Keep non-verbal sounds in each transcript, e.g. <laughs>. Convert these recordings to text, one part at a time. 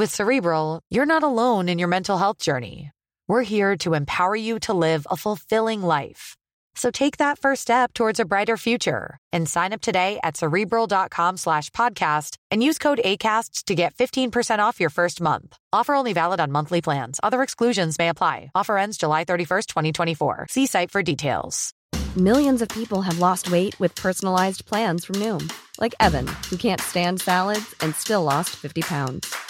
With Cerebral, you're not alone in your mental health journey. We're here to empower you to live a fulfilling life. So take that first step towards a brighter future and sign up today at cerebral.com slash podcast and use code ACAST to get 15% off your first month. Offer only valid on monthly plans. Other exclusions may apply. Offer ends July 31st, 2024. See site for details. Millions of people have lost weight with personalized plans from Noom, like Evan, who can't stand salads and still lost 50 pounds.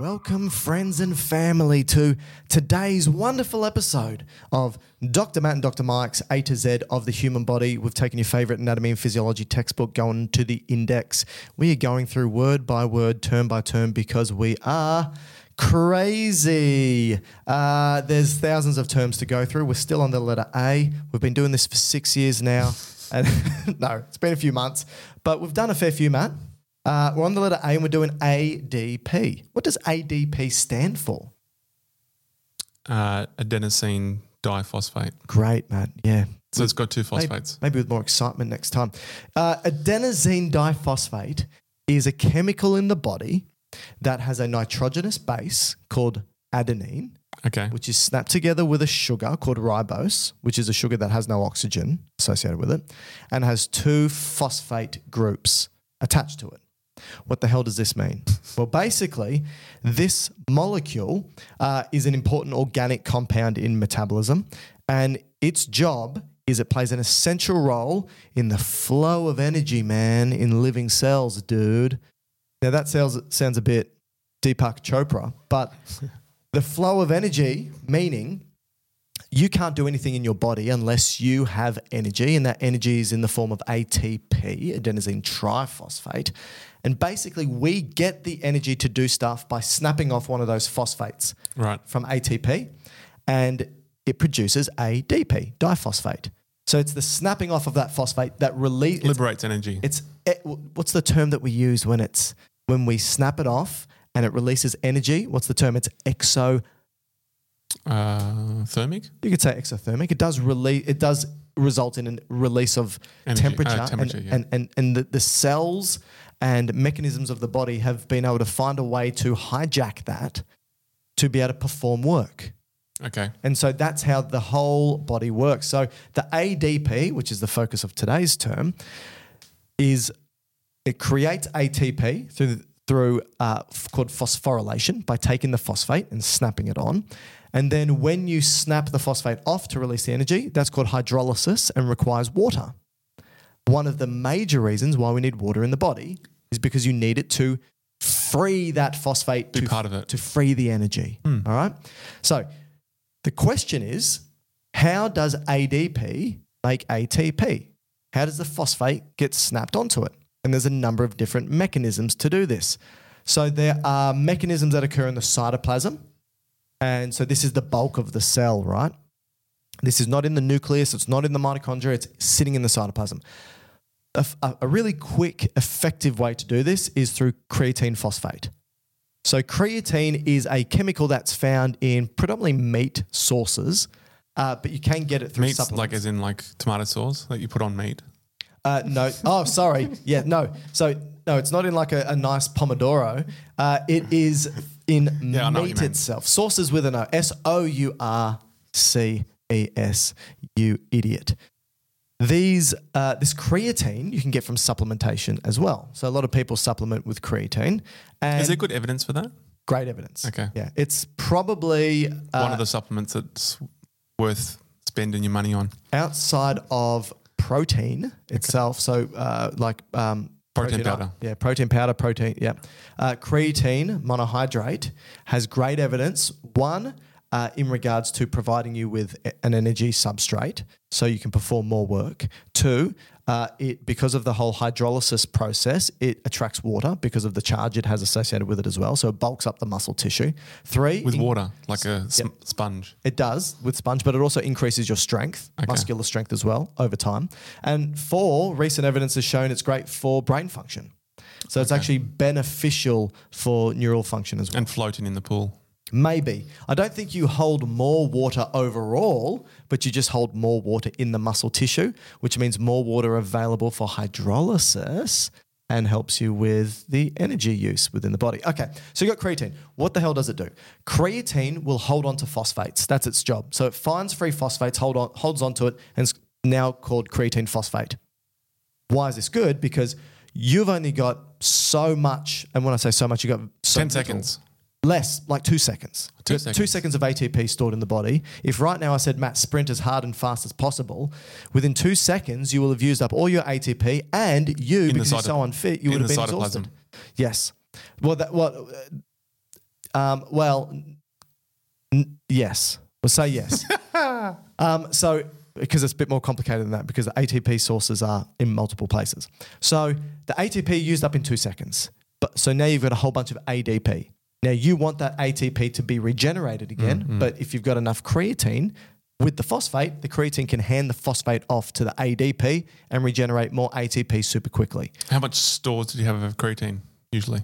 Welcome, friends and family, to today's wonderful episode of Dr. Matt and Dr. Mike's A to Z of the human body. We've taken your favorite anatomy and physiology textbook, going to the index. We are going through word by word, term by term, because we are crazy. Uh, there's thousands of terms to go through. We're still on the letter A. We've been doing this for six years now. And <laughs> no, it's been a few months, but we've done a fair few, Matt. Uh, we're on the letter A and we're doing ADP. What does ADP stand for? uh, adenosine diphosphate. Great, man. Yeah. So it's got two Maybe, phosphates. maybe with more excitement next time. Uh, adenosine diphosphate is a chemical in the body that has a nitrogenous base called adenine, Okay. which is snapped together with a sugar called ribose, which is a sugar that has no oxygen associated with it, and has two phosphate groups attached to it. What the hell does this mean? <laughs> Well, basically, this molecule uh, is an important organic compound in metabolism, and its job is it plays an essential role in the flow of energy, man, in living cells, dude. Now, that sounds, sounds a bit Deepak Chopra, but <laughs> the flow of energy, meaning you can't do anything in your body unless you have energy, and that energy is in the form of ATP, adenosine triphosphate. And basically, we get the energy to do stuff by snapping off one of those phosphates Right. from ATP, and it produces ADP, diphosphate. So it's the snapping off of that phosphate that release. Liberates energy. It's eh, what's the term that we use when it's when we snap it off and it releases energy? What's the term? It's exo. Uh, thermic? You could say exothermic. It does release. It does result in a release of Energy, uh, temperature, temperature, and, yeah. and and and the, the cells and mechanisms of the body have been able to find a way to hijack that to be able to perform work. Okay. And so that's how the whole body works. So the ADP, which is the focus of today's term, is it creates ATP through through uh, f- called phosphorylation by taking the phosphate and snapping it on. And then when you snap the phosphate off to release the energy, that's called hydrolysis and requires water. One of the major reasons why we need water in the body is because you need it to free that phosphate Be to, part of it. to free the energy. Hmm. All right. So the question is, how does ADP make ATP? How does the phosphate get snapped onto it? And there's a number of different mechanisms to do this. So there are mechanisms that occur in the cytoplasm. And so this is the bulk of the cell, right? This is not in the nucleus, it's not in the mitochondria, it's sitting in the cytoplasm. a, really quick, effective way to do this is through creatine phosphate. So, creatine is a chemical that's found in predominantly meat sources, uh, but you can get it through supplements. like as in like tomato sauce that you put on meat. Uh, no. Oh, sorry. Yeah, no. So no, it's not in like a, a nice pomodoro. Uh, it is in Yeah, I know what you meat itself. Sources with an O. S O U R C E S. You idiot. These uh, this creatine you can get from supplementation as well. So a lot of people supplement with creatine. And Is there good evidence for that? great evidence. Okay. Yeah, it's probably uh, One of the supplements that's worth spending your money on. outside of protein itself. So, uh, like um, Protein powder. Yeah, protein powder, protein. Yeah. Uh, creatine monohydrate has great evidence. One, uh, in regards to providing you with an energy substrate so you can perform more work. Two, uh, it because of the whole hydrolysis process, it attracts water because of the charge it has associated with it as well. So it bulks up the muscle tissue. Three, With in- water, like a sm- sponge. it does with sponge, but it also increases your strength, Okay. muscular strength as well over time. And four, recent evidence has shown it's great for brain function. So it's actually beneficial for neural function as well. And floating in the pool. Maybe. I don't think you hold more water overall, but you just hold more water in the muscle tissue, which means more water available for hydrolysis and helps you with the energy use within the body. Okay, so you got creatine. What the hell does it do? Creatine will hold on to phosphates. That's its job. So it finds free phosphates, hold on, holds onto it, and it's now called creatine phosphate. Why is this good? Because you've only got so much, and when I say so much, you've got so 10 little. seconds. Less, like two seconds. Two You've Two seconds. seconds of ATP stored in the body. If right now I said, Matt, sprint as hard and fast as possible, within two seconds, you will have used up all your ATP and you, the because you're so unfit, you would have been exhausted. Yes. Well, that, well, um, well, n- yes. We'll say yes. <laughs> um, so, because it's a bit more complicated than that, because the ATP sources are in multiple places. So, the ATP used up in two seconds. But so now you've got a whole bunch of ADP. Now you want that ATP to be regenerated again, Mm-hmm. but if you've got enough creatine with the phosphate, the creatine can hand the phosphate off to the ADP and regenerate more ATP super quickly. How much stores do you have of creatine usually?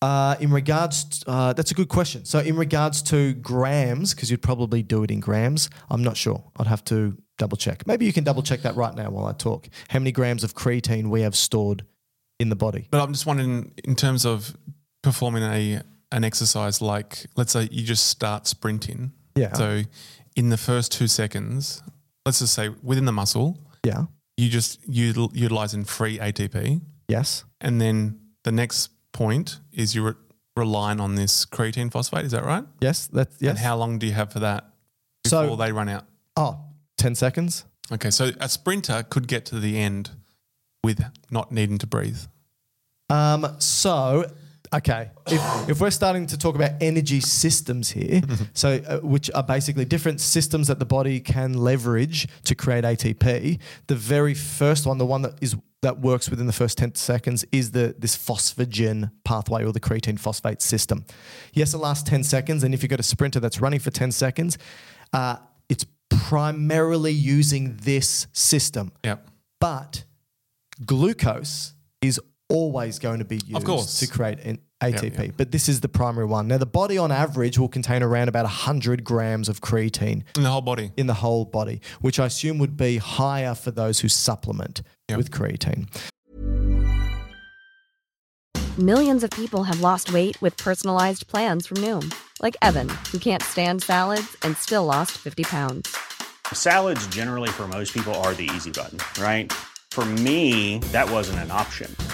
Uh, in regards, to, uh, that's a good question. So, in regards to grams, because you'd probably do it in grams, I'm not sure. I'd have to double check. Maybe you can double check that right now while I talk. How many grams of creatine we have stored in the body? But I'm just wondering, in terms of performing a an exercise, like let's say you just start sprinting. Yeah. So, in the first two seconds, let's just say within the muscle, Yeah. you just util- utilizing free ATP, Yes. and then the next point is you're relying on this creatine phosphate. Is that right? Yes. That's yes. And how long do you have for that So- before they run out? oh, 10 seconds. Okay, so a sprinter could get to the end with not needing to breathe. Um, so, okay, if, if we're starting to talk about energy systems here, <laughs> so uh, which are basically different systems that the body can leverage to create ATP, the very first one, the one that is that works within the first 10 seconds is the this phosphagen pathway or the creatine phosphate system. Yes, it lasts 10 seconds, and if you've got a sprinter that's running for 10 seconds, uh, it's primarily using this system Yep. but glucose is always going to be used course. to create an ATP. yeah. But this is the primary one. Now, the body on average will contain around about 100 grams of creatine In the whole body. in the whole body, which I assume would be higher for those who supplement Yep. with creatine. Millions of people have lost weight with personalized plans from Noom, like Evan, who can't stand salads and still lost 50 pounds. Salads, generally, for most people, are the easy button, right? For me, that wasn't an option.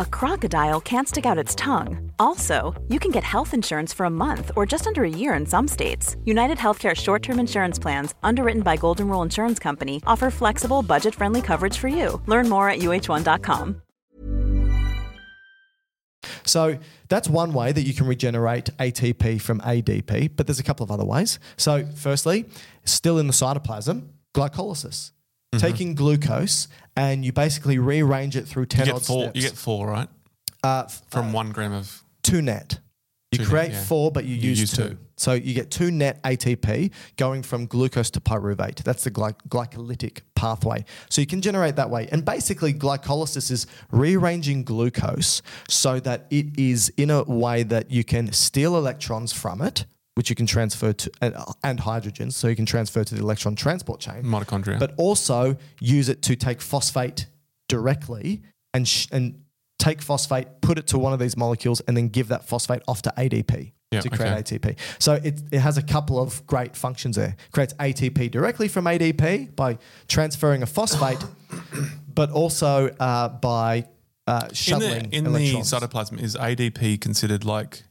a crocodile can't stick out its tongue. Also, you can get health insurance for a month or just under a year in some states. United Healthcare short term insurance plans, underwritten by Golden Rule Insurance Company, offer flexible, budget friendly coverage for you. Learn more at uh1.com. So that's one way that you can regenerate ATP from ADP, but there's a couple of other ways. So, firstly, still in the cytoplasm, glycolysis. Taking glucose and you basically rearrange it through 10 You get four. steps. You get four, right? uh, f- From one gram of. two net. You Two net, create yeah. four, but you, You use, use two. two. So you get two net ATP going from glucose to pyruvate. That's the gly- glycolytic pathway. So you can generate that way. And basically, glycolysis is rearranging glucose so that it is in a way that you can steal electrons from it, which you can transfer to, and, and hydrogen, so you can transfer to the electron transport chain Mitochondria. but also use it to take phosphate directly and sh- and take phosphate, put it to one of these molecules, and then give that phosphate off to ADP Yeah, to create okay. ATP. So it, it has a couple of great functions there. Creates ATP directly from ADP by transferring a phosphate, <coughs> but also uh, by uh, in the, in the cytoplasm, is ADP considered like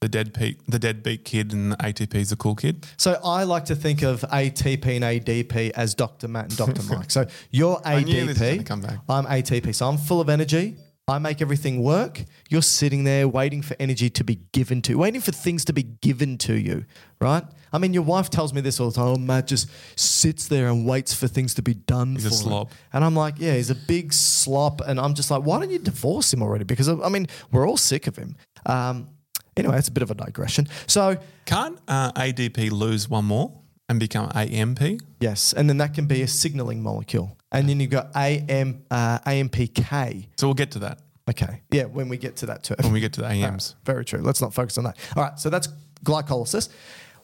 the dead pe- the deadbeat kid, and the ATP is the cool kid? So I like to think of ATP and ADP as Dr. Matt and Dr. <laughs> Mike. So you're I knew this was ADP. I'm ATP. So I'm full of energy. I make everything work. You're sitting there waiting for energy to be given to, waiting for things to be given to you, right? I mean, your wife tells me this all the time. Oh, Matt just sits there and waits for things to be done He's for a him." slob. And I'm like, yeah, he's a big slop. And I'm just like, why don't you divorce him already? Because I mean, we're all sick of him. Um, anyway, it's a bit of a digression. So Can't uh, ADP lose one more and become AMP? Yes, and then that can be a signaling molecule. And then you've got AM, uh, AMPK. So we'll get to that Okay. Yeah, when we get to that term. when we get to the AMs. Very true. Let's not focus on that. All right, so that's glycolysis.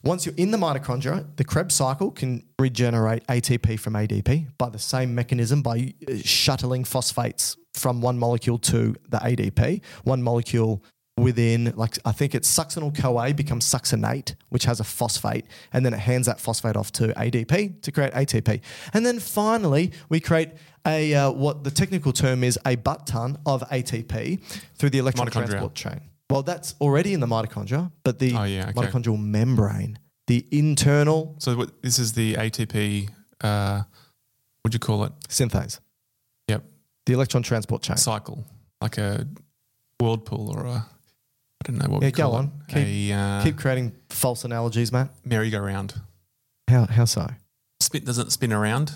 Once you're in the mitochondria, the Krebs cycle can regenerate ATP from ADP by the same mechanism by uh, shuttling phosphates from one molecule to the ADP. One molecule within, like I think it's succinyl CoA becomes succinate, which has a phosphate, and then it hands that phosphate off to ADP to create ATP. And then finally, we create a uh, what the technical term is a butt ton of ATP through the electron transport chain. Well, that's already in the mitochondria, but the Oh, yeah, okay. mitochondrial membrane, the internal So what, this is the ATP. Uh, what'd you call it? synthase, Yep, the electron transport chain. cycle, like a whirlpool or a. I don't know what Yeah, we go on. it. a uh, Keep creating false analogies, Matt. merry-go-round. How, how so? Spin doesn't it spin around.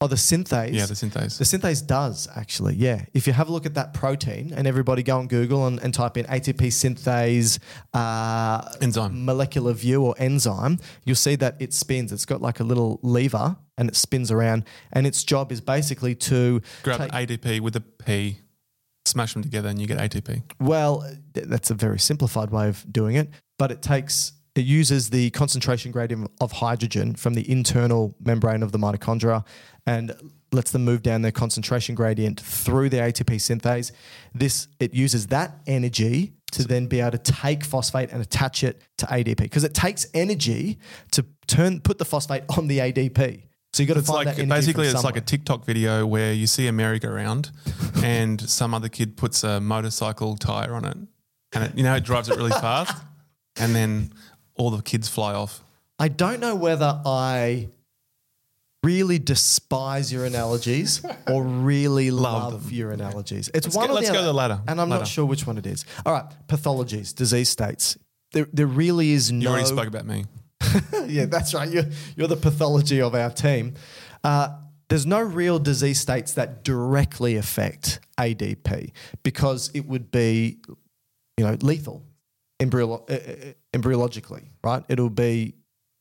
Oh, the synthase. Yeah, the synthase. The synthase does actually, yeah. If you have a look at that protein, and everybody go on Google and, and type in ATP synthase uh, Enzyme. molecular view or enzyme, you'll see that it spins. It's got like a little lever and it spins around, and its job is basically to Grab ADP with a P, smash them together, and you get ATP. Well, that's a very simplified way of doing it, but it takes it uses the concentration gradient of hydrogen from the internal membrane of the mitochondria and lets them move down their concentration gradient through the ATP synthase. This it uses that energy to then be able to take phosphate and attach it to ADP because it takes energy to turn put the phosphate on the ADP. So you got to It's find like that energy basically it's like a. TikTok video where you see a merry-go-round, <laughs> and some other kid puts a motorcycle tire on it, and it, you know it drives it really <laughs> fast, and then all the kids fly off. I don't know whether I really despise your analogies or really <laughs> love, them. your analogies. It's Let's one go- let's the go the latter. and I'm not sure which one it is. All right, pathologies, disease states. There, there really is no. You already spoke about me. yeah, that's right. You're, you're the pathology of our team. Uh, there's no real disease states that directly affect ADP because it would be, you know, lethal embryolo- uh, uh, embryologically, right? It'll be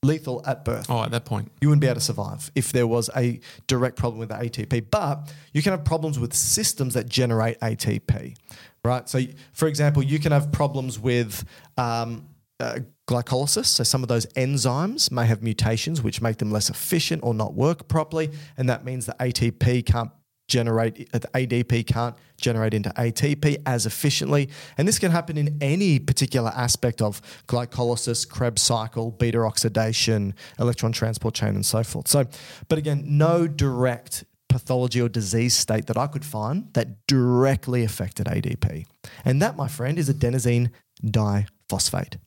lethal at birth Oh, at that point, you wouldn't be able to survive if there was a direct problem with the ATP. But you can have problems with systems that generate ATP, right? So, for example, you can have problems with um, uh, glycolysis. So, some of those enzymes may have mutations which make them less efficient or not work properly. And that means that ATP can't generate, uh, the ADP can't generate into ATP as efficiently. And this can happen in any particular aspect of glycolysis, Krebs cycle, beta oxidation, electron transport chain, and so forth. So, but again, no direct pathology or disease state that I could find that directly affected ADP. And that, my friend, is adenosine diphosphate.